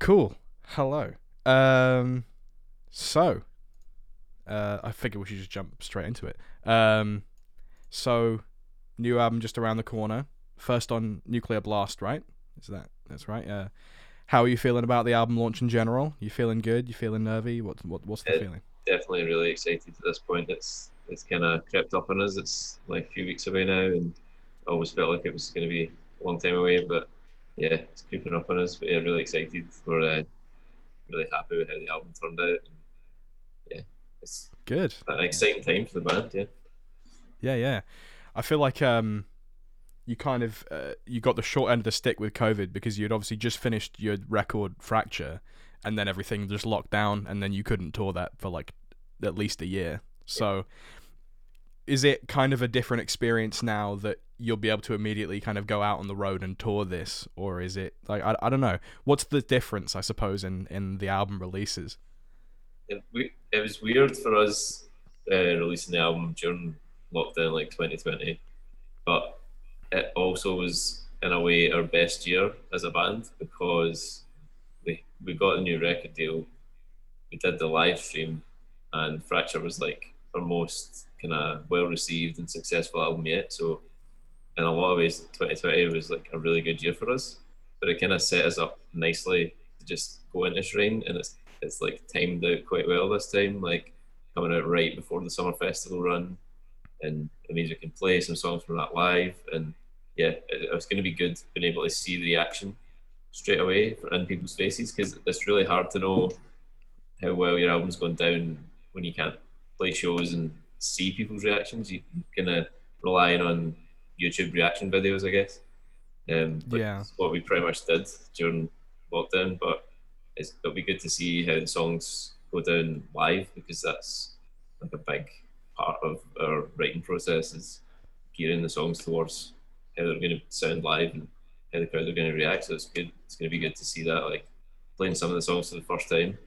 Cool. Hello. Um, so, uh, I figure we should just jump straight into it. Um, so, new album just around the corner. First on Nuclear Blast, right? Is that that's right? Uh, how are you feeling about the album launch in general? You feeling good? You feeling nervy? What what what's the Yeah. feeling? Definitely really excited at this point. It's it's kind of crept up on us. It's like a few weeks away now, and I always felt like it was going to be a long time away. But yeah, it's creeping up on us. But yeah, really excited. We're uh, really happy with how the album turned out. And, yeah, it's Good. an exciting time for the band. Yeah. Yeah, yeah. I feel like um, you kind of uh, you got the short end of the stick with COVID because you'd obviously just finished your record Fracture, and then everything just locked down, and then you couldn't tour that for like at least a year. So, is it kind of a different experience now that you'll be able to immediately kind of go out on the road and tour this, or is it like I, I don't know. What's the difference I suppose in in the album releases? it, we, it was weird for us uh, releasing the album during lockdown like 2020 but it also was in a way our best year as a band because we we got a new record deal. We did the live stream and fracture was like our most kind of well received and successful album yet so in a lot of ways 2020 was like a really good year for us but it kind of set us up nicely to just go into Shrine and it's it's like timed out quite well this time, like coming out right before the summer festival run, and it means we can play some songs from that live. And yeah, it, it was going to be good being able to see the reaction straight away in people's faces because it's really hard to know how well your album's going down when you can't play shows and see people's reactions. You kind of relying on YouTube reaction videos, I guess. Um, Yeah. what we pretty much did during lockdown, but it's, it'll be good to see how the songs go down live because that's like a big part of our writing process is gearing the songs towards how they're going to sound live and how the crowd are going to react. So it's good. It's going to be good to see that, like playing some of the songs for the first time.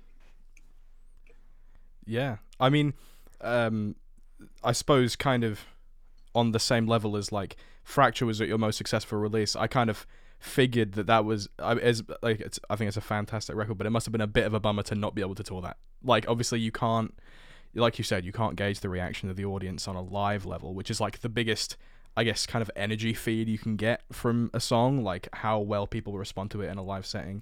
Yeah, I mean, um, I suppose kind of on the same level as like Fracture was at your most successful release. I kind of figured that that was I as like it's, I think it's a fantastic record, but it must have been a bit of a bummer to not be able to tour that. Like obviously you can't, like you said, you can't gauge the reaction of the audience on a live level, which is like the biggest. I guess kind of energy feed you can get from a song, like how well people respond to it in a live setting.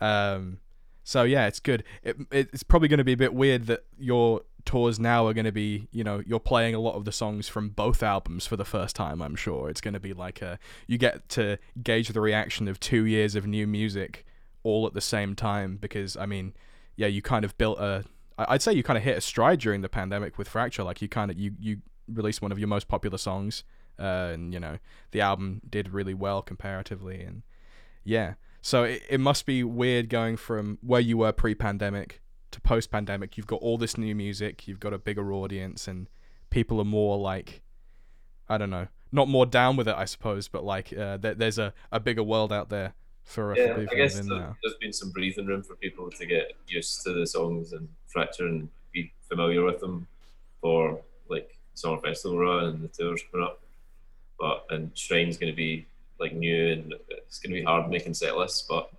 Um, so yeah, it's good. It, it's probably going to be a bit weird that your tours now are going to be, you know, you're playing a lot of the songs from both albums for the first time. I'm sure it's going to be like a you get to gauge the reaction of two years of new music all at the same time because I mean, yeah, you kind of built a I'd say you kind of hit a stride during the pandemic with Fracture. Like you kind of you you released one of your most popular songs, uh, and you know the album did really well comparatively, and yeah. So it, it must be weird going from where you were pre-pandemic to post-pandemic. You've got all this new music, you've got a bigger audience, and people are more like, I don't know, not more down with it, I suppose, but like uh, there, there's a, a bigger world out there for, Yeah, I people guess there, there's been some breathing room for people to get used to the songs and Fracture and be familiar with them for like summer festival run and the tours coming up. But and Shrine's going to be like new and it's going to be hard making set lists. But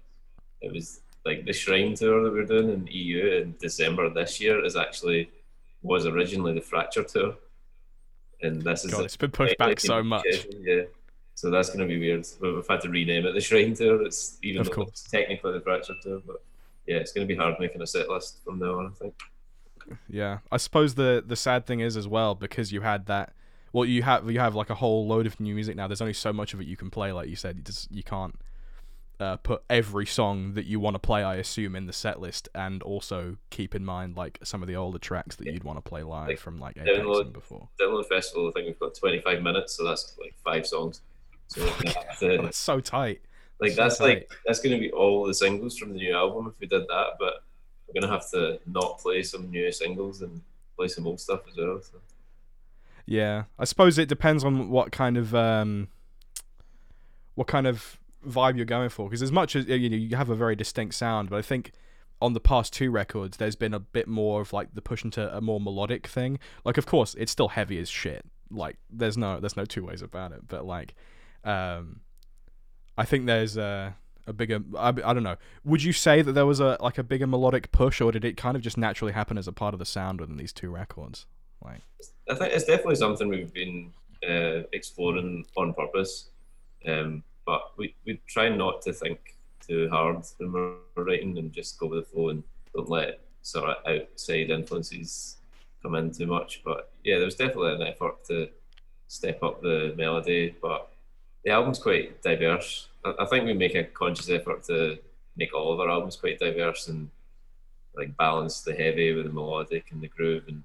it was like the Shrine tour that we're doing in EU in December this year is actually was originally the Fracture tour, and this is God, a- it's been pushed back so much. Yeah. So that's going to be weird. We've had to rename it the Shrine Tour. It's even Of though course. it's technically the Fracture Tour, but yeah, it's going to be hard making a set list from now on. I think. Yeah, I suppose the the sad thing is as well because you had that. Well, you have you have like a whole load of new music now. There's only so much of it you can play. Like you said, you just you can't uh, put every song that you want to play. I assume in the set list, and also keep in mind like some of the older tracks that Yeah. you'd want to play live Like, from like Apex download- and before. Download Festival. I think we've got 25 minutes, so that's like five songs. So Oh, that's so tight. like so that's tight. like that's going to be all the singles from the new album if we did that. But we're going to have to not play some new singles and play some old stuff as well. So. Yeah, I suppose it depends on what kind of um, what kind of vibe you're going for. Because as much as you know, you have a very distinct sound, but I think on the past two records, there's been a bit more of like the push into a more melodic thing. Like, of course, it's still heavy as shit. Like, there's no there's no two ways about it. But like, um, I think there's uh, a bigger. I, I don't know. Would you say that there was a like a bigger melodic push, or did it kind of just naturally happen as a part of the sound within these two records? Like, I think it's definitely something we've been uh, exploring on purpose. Um, but we, we try not to think too hard when we're writing and just go with the flow and don't let sort of outside influences come in too much. But yeah, there was definitely an effort to step up the melody, but the album's quite diverse. I, I think we make a conscious effort to make all of our albums quite diverse and like balance the heavy with the melodic and the groove and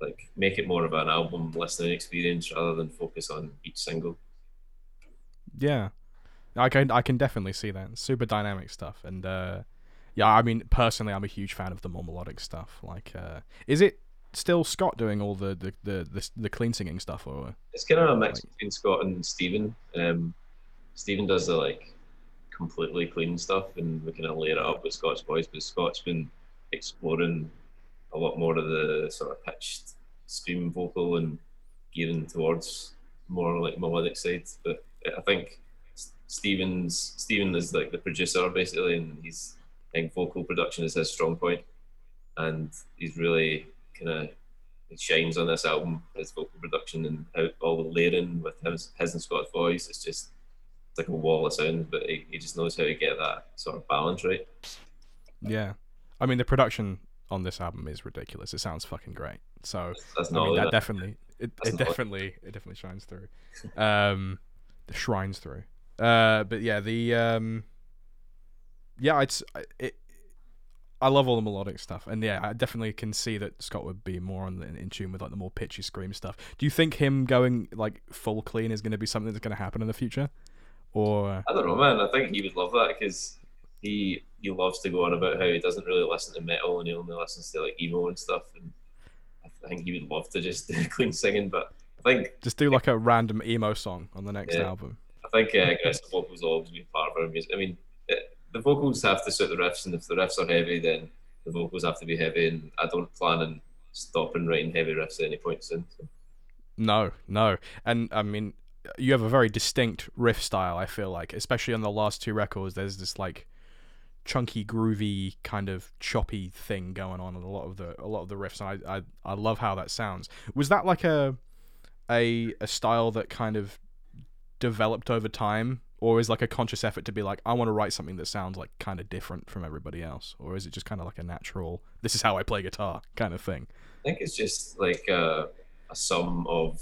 like make it more of an album listening experience rather than focus on each single. Yeah, I can I can definitely see that super dynamic stuff, and uh, yeah, I mean personally, I'm a huge fan of the more melodic stuff. Like, uh, is it still Scott doing all the the, the, the, the clean singing stuff, or it's kind of a mix like, between Scott and Stephen. Um, Stephen does the like completely clean stuff, and we kind of layer it up with Scott's voice. But Scott's been exploring a lot more of the sort of pitched scream vocal and gearing towards more like melodic side. But I think Stevens Steven is like the producer basically, and he's I think vocal production is his strong point, and he's really kind of it shines on this album. His vocal production and how, all the layering with his, his and Scott's voice. It's just it's like a wall of sound, but he, he just knows how to get that sort of balance right. Yeah, I mean the production on this album is ridiculous. It sounds fucking great. So that's I mean, that, that, definitely it, it definitely it definitely shines through. Um, the shrines through. Uh, but yeah, the um, yeah, it's it. I love all the melodic stuff, and yeah, I definitely can see that Scott would be more on the, in tune with like the more pitchy scream stuff. Do you think him going like full clean is going to be something that's going to happen in the future, or I don't know, man. I think he would love that because he he loves to go on about how he doesn't really listen to metal and he only listens to like emo and stuff. And I think he would love to just do clean singing, but I think just do like a random emo song on the next yeah, album. Think uh, aggressive vocals will always be part of our music. I mean, it, the vocals have to suit the riffs, and if the riffs are heavy, then the vocals have to be heavy. And I don't plan on stopping writing heavy riffs at any point soon. So. No, no, and I mean, you have a very distinct riff style. I feel like, especially on the last two records, there's this like chunky, groovy, kind of choppy thing going on in a lot of the a lot of the riffs, and I I, I love how that sounds. Was that like a a a style that kind of developed over time, or is like a conscious effort to be like I want to write something that sounds like kind of different from everybody else, or is it just kind of like a natural this is how I play guitar kind of thing? I think it's just like a, a sum of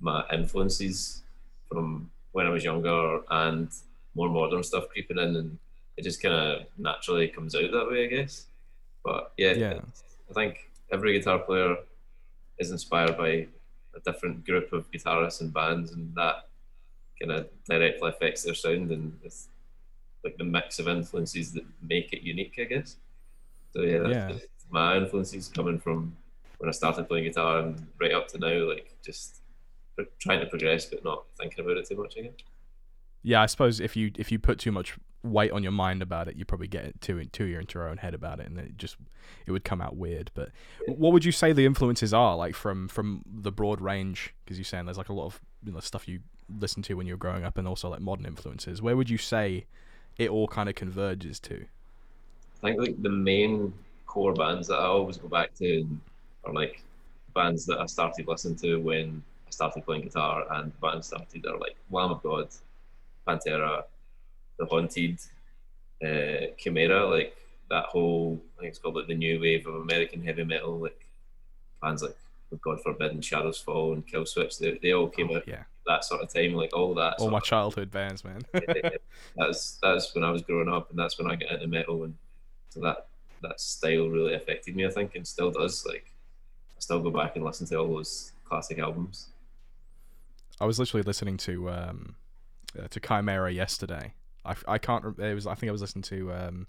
my influences from when I was younger and more modern stuff creeping in and it just kind of naturally comes out that way, I guess. But yeah, yeah, I think every guitar player is inspired by a different group of guitarists and bands, and that kind of directly affects their sound, and it's like the mix of influences that make it unique, I guess. So yeah, yeah. my influences coming from when I started playing guitar and right up to now, like just trying to progress but not thinking about it too much again. Yeah, I suppose if you if you put too much weight on your mind about it, you probably get it too too you're into your own head about it, and it just it would come out weird. But what would you say the influences are like from from the broad range? Because you're saying there's like a lot of you know, stuff you listen to when you're growing up, and also like modern influences. Where would you say it all kind of converges to? I think like the main core bands that I always go back to are like bands that I started listening to when I started playing guitar, and bands started are like Lamb of God, Pantera, the Haunted, uh, Chimaira, like that whole I think it's called like the new wave of American heavy metal, like bands like God Forbid and Shadows Fall and Killswitch. They, they all came oh, out yeah. That sort of time, like all that. All my childhood bands, man. that's that's when I was growing up, and that's when I got into metal, and so that that style really affected me, I think, and still does. Like I still go back and listen to all those classic albums. I was literally listening to um, uh, to Chimaira yesterday. I, I can't. It was. I think I was listening to um,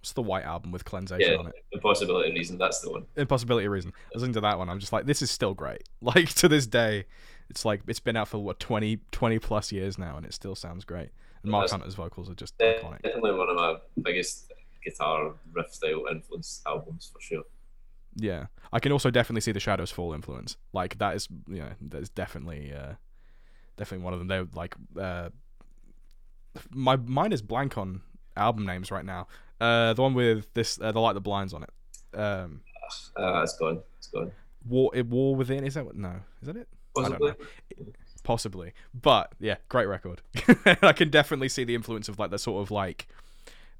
what's the White album with Cleansation yeah, on it? Impossibility Reason. That's the one. Impossibility Reason. I was listening to that one. I'm just like, this is still great. Like to this day, it's like it's been out for what 20, 20 plus years now, and it still sounds great. And Mark Hunter's vocals are just iconic. Definitely one of my biggest guitar riff style influence albums for sure. Yeah, I can also definitely see the Shadows Fall influence. Like that is, you know, there's definitely, uh, definitely one of them. They're like, uh, my mind is blank on album names right now. Uh, the one with this, uh, the light the blinds on it. Um, Uh, it's gone. It's gone. war, it, war within. Is that what? No, is that it? Possibly. Possibly, but yeah, great record. I can definitely see the influence of like the sort of like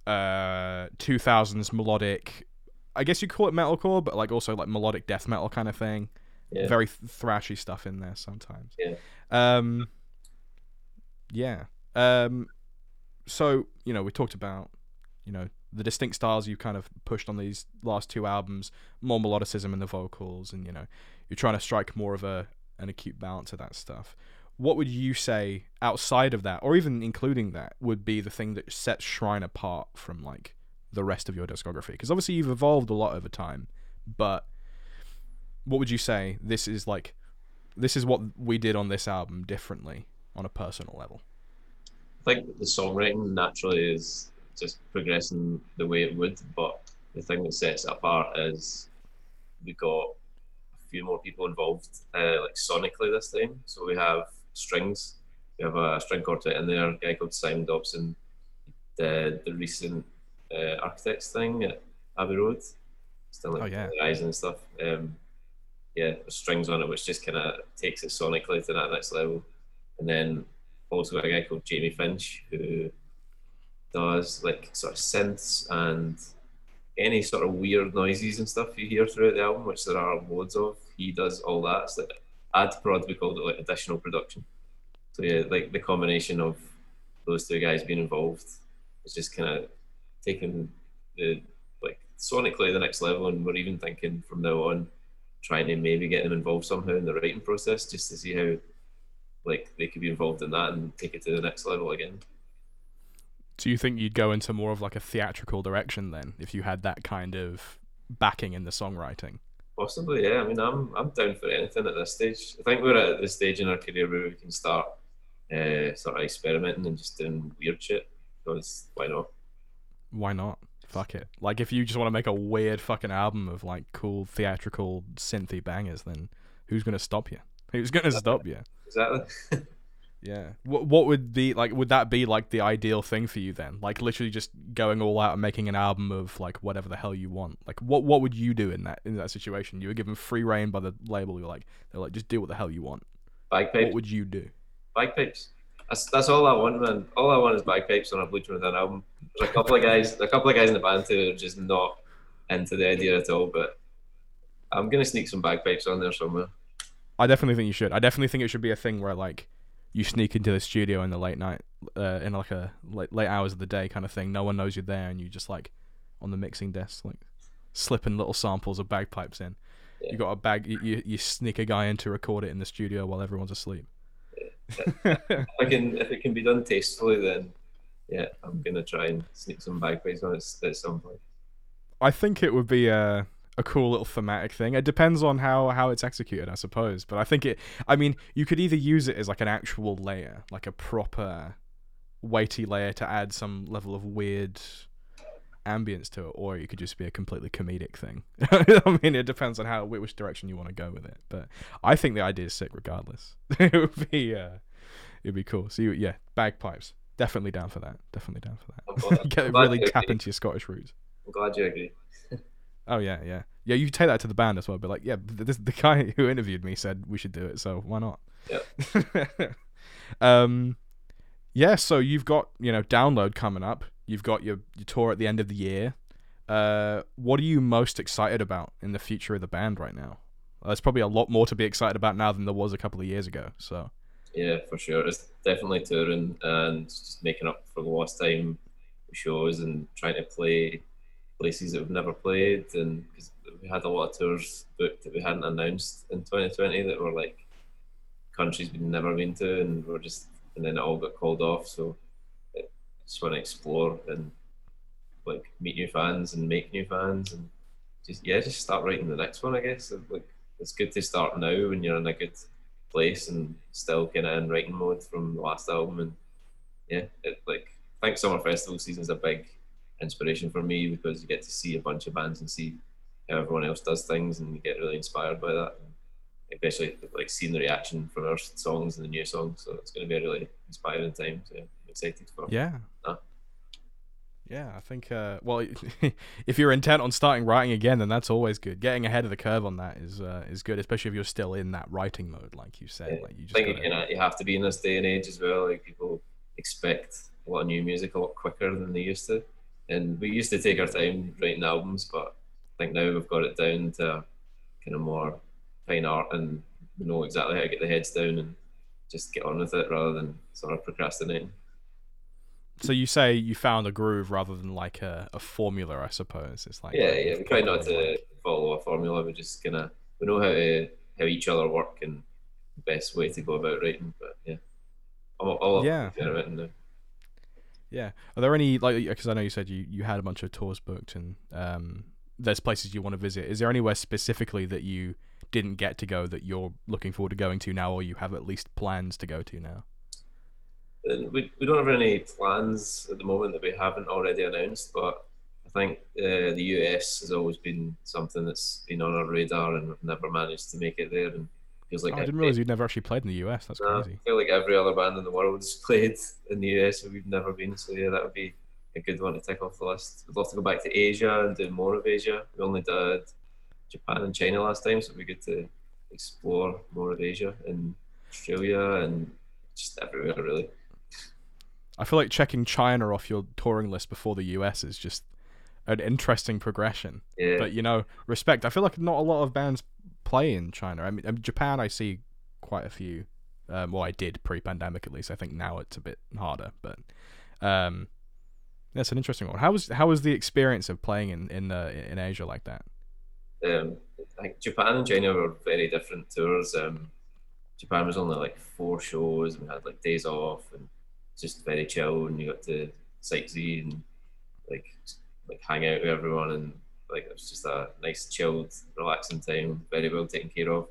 uh 2000s melodic. I guess you call it metalcore, but like also like melodic death metal kind of thing. Yeah. Very thrashy stuff in there sometimes. Yeah. Um. Yeah. Um. So you know we talked about you know the distinct styles you kind of pushed on these last two albums, more melodicism in the vocals, and you know you're trying to strike more of a an acute balance of that stuff. What would you say outside of that, or even including that, would be the thing that sets Shrine apart from like the rest of your discography? Because obviously you've evolved a lot over time, but what would you say this is like? This is what we did on this album differently on a personal level. I think the songwriting naturally is just progressing the way it would, but the thing that sets it apart is we got few more people involved, uh, like sonically this time. So we have strings. We have a string quartet in there, a guy called Simon Dobson, the the recent uh, architects thing at Abbey Road, still like Oh, yeah. the eyes and stuff. Um, yeah, strings on it, which just kind of takes it sonically to that next level. And then also got a guy called Jamie Finch who does like sort of synths and any sort of weird noises and stuff you hear throughout the album, which there are loads of. He does all that. Like ad prod, we called it like additional production. So yeah, like the combination of those two guys being involved is just kind of taking the like sonically the next level, and we're even thinking from now on trying to maybe get them involved somehow in the writing process just to see how like they could be involved in that and take it to the next level again. Do you think you'd go into more of like a theatrical direction then, if you had that kind of backing in the songwriting? Possibly, yeah. I mean, I'm I'm down for anything at this stage. I think we're at the stage in our career where we can start uh, sort of experimenting and just doing weird shit. Because why not? Why not? Fuck it. Like if you just want to make a weird fucking album of like cool theatrical synthy bangers, then who's gonna stop you? Who's gonna stop you? Exactly. Yeah. What what would be like? Would that be like the ideal thing for you then? Like literally just going all out and making an album of like whatever the hell you want. Like what what would you do in that in that situation? You were given free reign by the label. You're like they're like just do what the hell you want. Bagpipes. What would you do? bagpipes. That's that's all I want, man. All I want is bagpipes on a Bleed From Within album. There's a couple of guys, a couple of guys in the band too who are just not into the idea at all. But I'm gonna sneak some bagpipes on there somewhere. I definitely think you should. I definitely think it should be a thing where like you sneak into the studio in the late night, uh, in like a late, late hours of the day kind of thing. No one knows you're there, and you just like on the mixing desk, like slipping little samples of bagpipes in. Yeah. You got a bag. You, you you sneak a guy in to record it in the studio while everyone's asleep. If I can, if it can be done tastefully, then yeah, I'm gonna try and sneak some bagpipes on it at some point. I think it would be a a cool little thematic thing. It depends on how how it's executed, I suppose. But I think it. I mean, you could either use it as like an actual layer, like a proper weighty layer to add some level of weird ambience to it, or it could just be a completely comedic thing. I mean, it depends on how which direction you want to go with it. But I think the idea is sick, regardless. it would be uh, it'd be cool. So you, yeah, bagpipes. Definitely down for that. Definitely down for that. Get really tap into your Scottish roots. I'm glad you agree. Oh yeah, yeah, yeah. You take that to the band as well. But like, yeah, this, the guy who interviewed me said we should do it, so why not? Yep. um, yeah. So you've got you know download coming up. You've got your your tour at the end of the year. Uh, what are you most excited about in the future of the band right now? There's probably a lot more to be excited about now than there was a couple of years ago. So Yeah, for sure. It's definitely touring and just making up for the lost time shows and trying to play places that we've never played. And cause we had a lot of tours booked that we hadn't announced in 2020 that were like countries we'd never been to, and we're just and then it all got called off. So I just want to explore and like meet new fans and make new fans and just yeah, just start writing the next one. I guess like it's good to start now when you're in a good place and still kind of in writing mode from the last album. And yeah, it like I think summer festival season is a big inspiration for me because you get to see a bunch of bands and see how everyone else does things, and you get really inspired by that. especially like seeing the reaction from our songs and the new songs. So it's going to be a really inspiring time. So yeah, excited for. Yeah. Huh? Yeah, I think. Uh, well, if you're intent on starting writing again, then that's always good. Getting ahead of the curve on that is uh, is good, especially if you're still in that writing mode, like you said. Yeah. Like you I just think gotta- you, know, you have to be in this day and age as well. Like people expect a lot of new music a lot quicker than they used to, and we used to take our time writing albums, but I think now we've got it down to kind of more fine art, and we know exactly how to get the heads down and just get on with it rather than sort of procrastinating. So you say you found a groove rather than like a, a formula, I suppose. It's like yeah, yeah. We try not to like- follow a formula. We just kind of we know how to how each other work and the best way to go about writing. But yeah, all, all Yeah. Yeah. Are there any like because I know you said you you had a bunch of tours booked and um there's places you want to visit. Is there anywhere specifically that you didn't get to go that you're looking forward to going to now, or you have at least plans to go to now? We, we don't have any plans at the moment that we haven't already announced, but I think uh, the US has always been something that's been on our radar, and we've never managed to make it there. And feels like oh, I didn't realize you'd never actually played in the US. That's No, crazy. I feel like every other band in the world has played in the US, and we've never been. So yeah, that would be a good one to tick off the list. We'd love to go back to Asia and do more of Asia. We only did Japan and China last time, so it'd be good to explore more of Asia and Australia and just everywhere really. I feel like checking China off your touring list before the US is just an interesting progression. Yeah, But you know, respect. I feel like not a lot of bands play in China. I mean, Japan, I see quite a few. Um, well, I did pre-pandemic at least. I think now it's a bit harder, but um, that's an interesting one. How was how was the experience of playing in in uh, in Asia like that? um, I think Japan and China were very different tours. Um, Japan was only like four shows, and we had like days off, and just very chill, and you got to sightsee and like like hang out with everyone, and like it was just a nice, chilled, relaxing time, very well taken care of.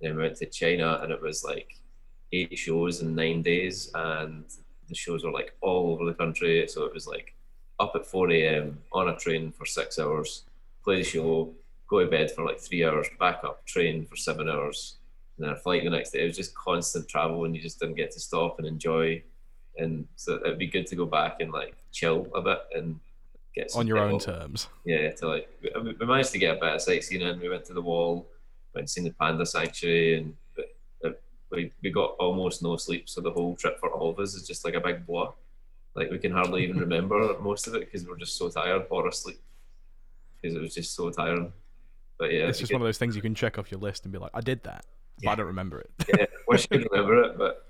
And then we went to China, and it was like eight shows in nine days, and the shows were like all over the country. So it was like up at 4 a.m. on a train for six hours, play the show, go to bed for like three hours, back up, train for seven hours, and then a flight the next day. It was just constant travel, and you just didn't get to stop and enjoy. And so it'd be good to go back and like chill a bit and get On your own off. terms. Yeah, to like we, managed to get a bit of sightseeing in. We went to the wall, went and seen the panda sanctuary, and uh, we we got almost no sleep. So the whole trip for all of us is just like a big blur. Like we can hardly even remember most of it because we're just so tired or asleep because it was just so tiring. But yeah, it's just could- one of those things you can check off your list and be like, I did that, but I don't remember it. yeah, wish I could remember it, but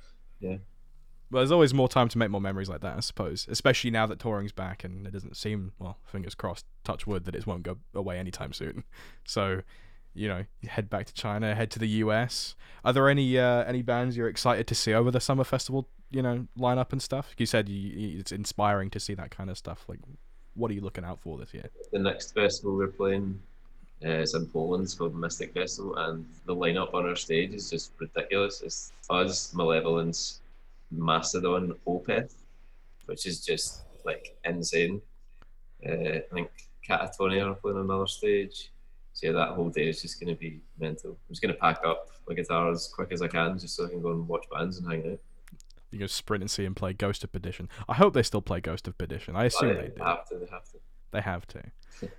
But there's always more time to make more memories like that, I suppose. Especially now that touring's back and it doesn't seem, well, fingers crossed, touch wood, that it won't go away anytime soon. So, you know, head back to China, head to the US. Are there any uh, any bands you're excited to see over the summer festival? You know, lineup and stuff. You said you, it's inspiring to see that kind of stuff. Like, what are you looking out for this year? the next festival we're playing uh, is in Poland. Called Mystic Festival, and the lineup on our stage is just ridiculous. It's us, Malevolence, Mastodon, Opeth, which is just like insane. Uh, I think Katatonia are playing another stage. So yeah, that whole day is just going to be mental. I'm just going to pack up my guitar as quick as I can, just so I can go and watch bands and hang out. You go sprint and see and play Ghost of Perdition. I hope they still play Ghost of Perdition. I assume Oh, they yeah, do. have to. They have to. They have to.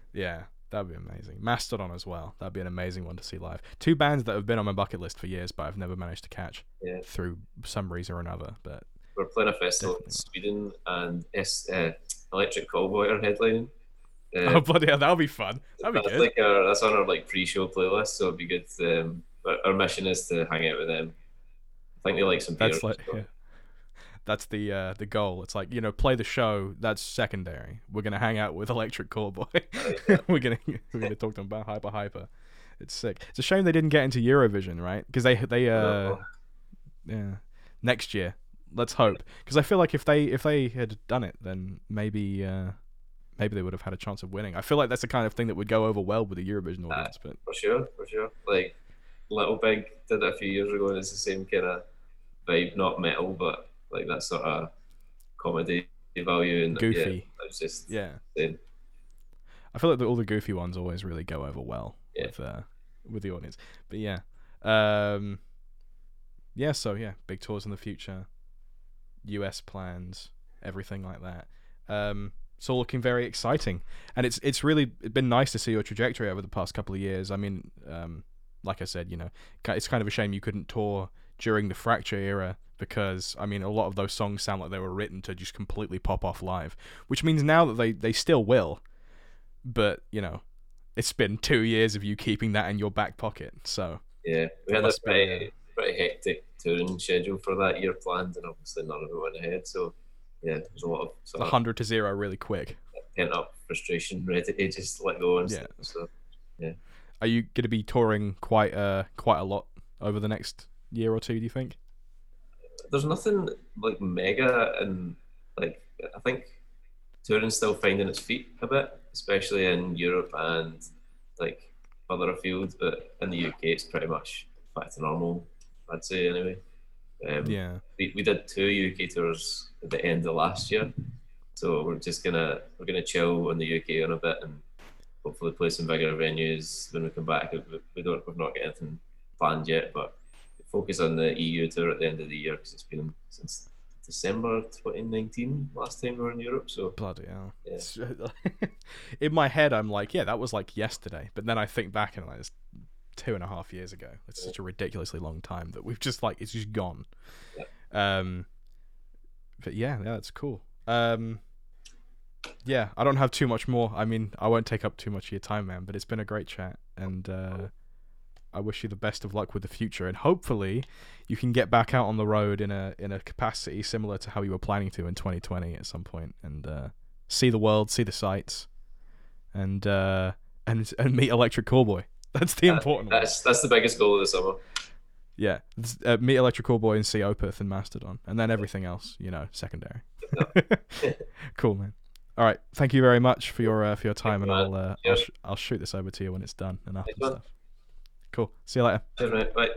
Yeah, that'd be amazing. Mastodon as well. That'd be an amazing one to see live. Two bands that have been on my bucket list for years, but I've never managed to catch Yeah. through some reason or another. But We're playing a festival in Sweden, and S, uh, Electric Callboy are headlining. Uh, oh bloody hell, that'll be fun. That'd be good. like our, that's on our like pre-show playlist, so it'd be good. Um, our mission is to hang out with them. I think they like some beer. That's like so- yeah. That's the uh, the goal. It's like you know, play the show. That's secondary. We're gonna hang out with Electric Callboy. we're gonna we're gonna talk to them about Hyper Hyper. It's sick. It's a shame they didn't get into Eurovision, right? Because they they uh Oh, yeah next year. Let's hope. Because I feel like if they if they had done it, then maybe uh maybe they would have had a chance of winning. I feel like that's the kind of thing that would go over well with the Eurovision audience. But for sure, for sure. Like Little Big did it a few years ago, and it's the same kind of vibe, not metal, but like that sort of comedy value and Yeah, Goofy. it's just yeah. insane. I feel like the, all the goofy ones always really go over well Yeah. with uh, with the audience. But yeah, um, yeah. So yeah, big tours in the future, U.S. plans. everything like that. Um, it's all looking very exciting, and it's it's really been nice to see your trajectory over the past couple of years. I mean, um, like I said, you know, it's kind of a shame you couldn't tour during the Fracture era because I mean, a lot of those songs sound like they were written to just completely pop off live, which means now that they they still will, but you know, it's been two years of you keeping that in your back pocket, so yeah, we had a pretty pretty hectic touring schedule for that year planned, and obviously none of it went ahead. So yeah, there's a lot of sort hundred to zero really quick. Pent up frustration, ready to just let go and yeah. stuff. So yeah. Are you going to be touring quite uh quite a lot over the next year or two? Do you think? There's nothing like mega, and like I think touring's still finding its feet a bit, especially in Europe and like further afield. But in the UK, it's pretty much back to normal. I'd say anyway. Um, yeah. We, we did two UK tours at the end of last year, so we're just gonna we're gonna chill in the UK on a bit and hopefully play some bigger venues when we come back. We don't we've not got anything planned yet, but focus on the EU tour at the end of the year because it's been since December 2019 last time we were in Europe. So bloody hell. Yeah. in my head, I'm like, yeah, that was like yesterday, but then I think back and like, it's two and a half years ago. It's such a ridiculously long time that we've just like it's just gone. Yeah. Um, but yeah, yeah, that's cool. Um, yeah, I don't have too much more. I mean, I won't take up too much of your time, man. But it's been a great chat, and uh, I wish you the best of luck with the future. And hopefully, you can get back out on the road in a in a capacity similar to how you were planning to in 2020 at some point, and uh, see the world, see the sights, and uh, and and meet Electric Callboy. That's the important that's, one. That's the biggest goal of the summer. Yeah, uh, meet Electric Callboy and see Opeth and Mastodon, and then everything else, you know, secondary. cool, man. All right, thank you very much for your uh, for your time, and I'll, uh, I'll, sh- I'll shoot this over to you when it's done and after stuff. Cool. See you later. Mate. Bye.